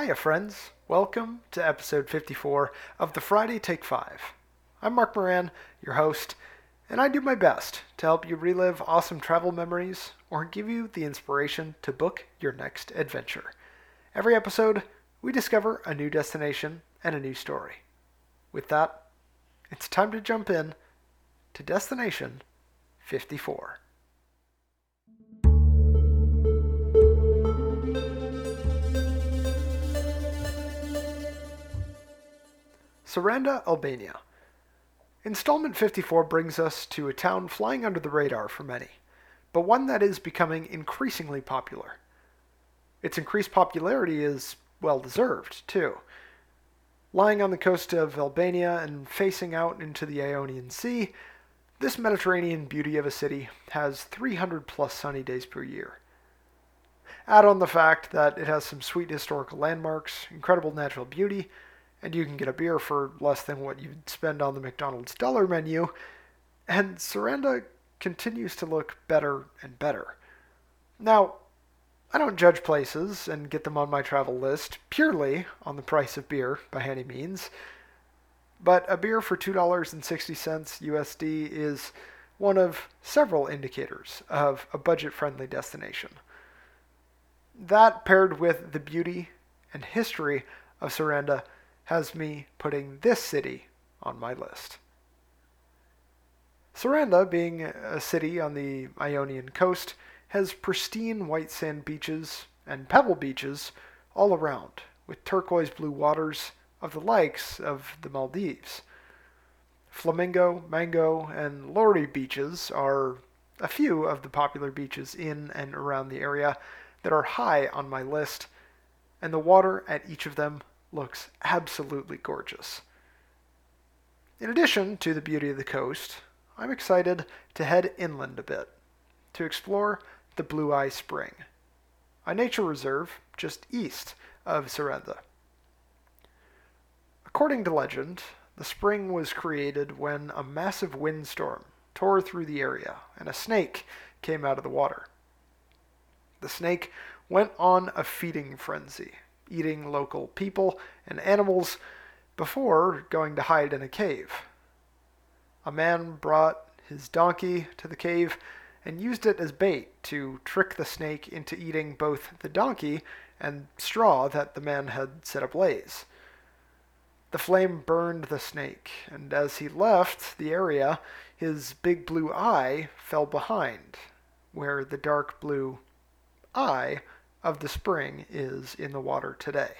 Hiya, friends. Welcome to episode 54 of the Friday Take 5. I'm Mark Moran, your host, and I do my best to help you relive awesome travel memories or give you the inspiration to book your next adventure. Every episode, we discover a new destination and a new story. With that, it's time to jump in to Destination 54. Saranda, Albania. Installment 54 brings us to a town flying under the radar for many, but one that is becoming increasingly popular. Its increased popularity is well deserved, too. Lying on the coast of Albania and facing out into the Ionian Sea, this Mediterranean beauty of a city has 300 plus sunny days per year. Add on the fact that it has some sweet historical landmarks, incredible natural beauty, and you can get a beer for less than what you'd spend on the McDonald's dollar menu, and Saranda continues to look better and better. Now, I don't judge places and get them on my travel list purely on the price of beer by any means, but a beer for $2.60 USD is one of several indicators of a budget friendly destination. That, paired with the beauty and history of Saranda, has me putting this city on my list. Saranda, being a city on the Ionian coast, has pristine white sand beaches and pebble beaches all around, with turquoise blue waters of the likes of the Maldives. Flamingo, Mango, and Lori beaches are a few of the popular beaches in and around the area that are high on my list, and the water at each of them looks absolutely gorgeous. In addition to the beauty of the coast, I'm excited to head inland a bit to explore the Blue Eye Spring, a nature reserve just east of Saranda. According to legend, the spring was created when a massive windstorm tore through the area and a snake came out of the water. The snake went on a feeding frenzy eating local people and animals before going to hide in a cave. A man brought his donkey to the cave and used it as bait to trick the snake into eating both the donkey and straw that the man had set ablaze. The flame burned the snake, and as he left the area, his big blue eye fell behind, where the dark blue eye of the spring is in the water today.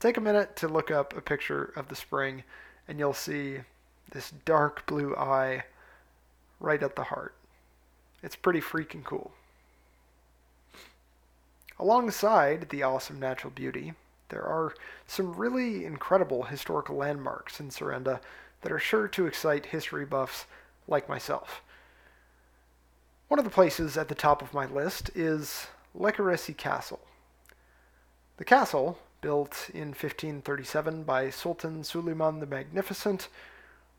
Take a minute to look up a picture of the spring, and you'll see this dark blue eye right at the heart. It's pretty freaking cool. Alongside the awesome natural beauty, there are some really incredible historical landmarks in Saranda that are sure to excite history buffs like myself. One of the places at the top of my list is Lekuresi Castle. The castle, built in 1537 by Sultan Suleiman the Magnificent,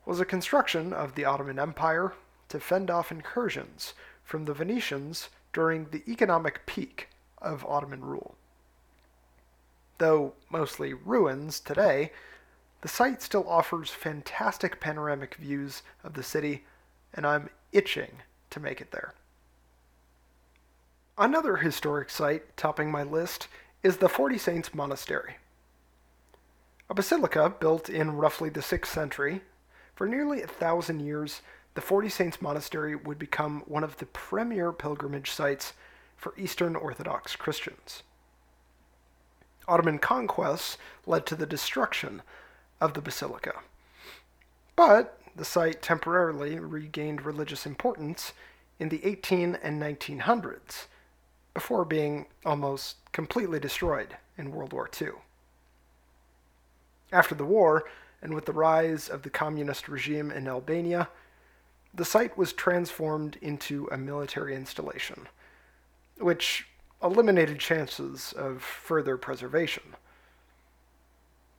was a construction of the Ottoman Empire to fend off incursions from the Venetians during the economic peak of Ottoman rule. Though mostly ruins today, the site still offers fantastic panoramic views of the city, and I'm itching to make it there. Another historic site topping my list is the Forty Saints Monastery. A basilica built in roughly the 6th century, for nearly a thousand years, the Forty Saints Monastery would become one of the premier pilgrimage sites for Eastern Orthodox Christians. Ottoman conquests led to the destruction of the basilica. But the site temporarily regained religious importance in the 18 and 1900s before being almost completely destroyed in World War II. After the war, and with the rise of the communist regime in Albania, the site was transformed into a military installation, which eliminated chances of further preservation.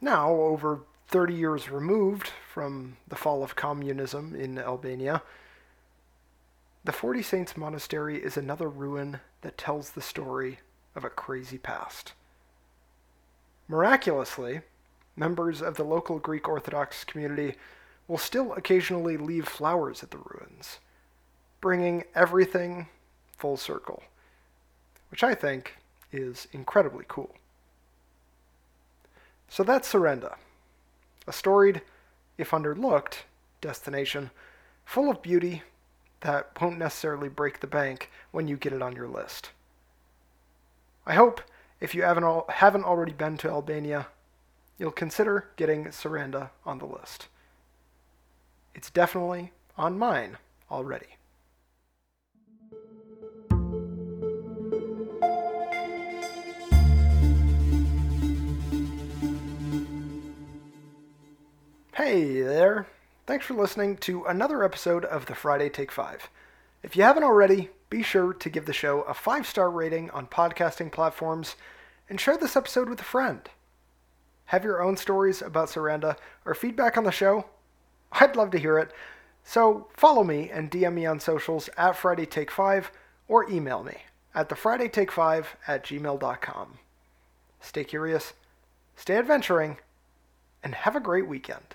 Now, over 30 years removed from the fall of communism in Albania, the Forty Saints Monastery is another ruin that tells the story of a crazy past. Miraculously, members of the local Greek Orthodox community will still occasionally leave flowers at the ruins, bringing everything full circle, which I think is incredibly cool. So that's Saranda, a storied, if underlooked, destination full of beauty that won't necessarily break the bank when you get it on your list. I hope if you haven't, al- haven't already been to Albania, you'll consider getting Saranda on the list. It's definitely on mine already. Hey there. Thanks for listening to another episode of the Friday Take 5. If you haven't already, be sure to give the show a five star rating on podcasting platforms and share this episode with a friend. Have your own stories about Saranda or feedback on the show? I'd love to hear it. So follow me and DM me on socials at Friday Take 5 or email me at thefridaytake5 at gmail.com. Stay curious, stay adventuring, and have a great weekend.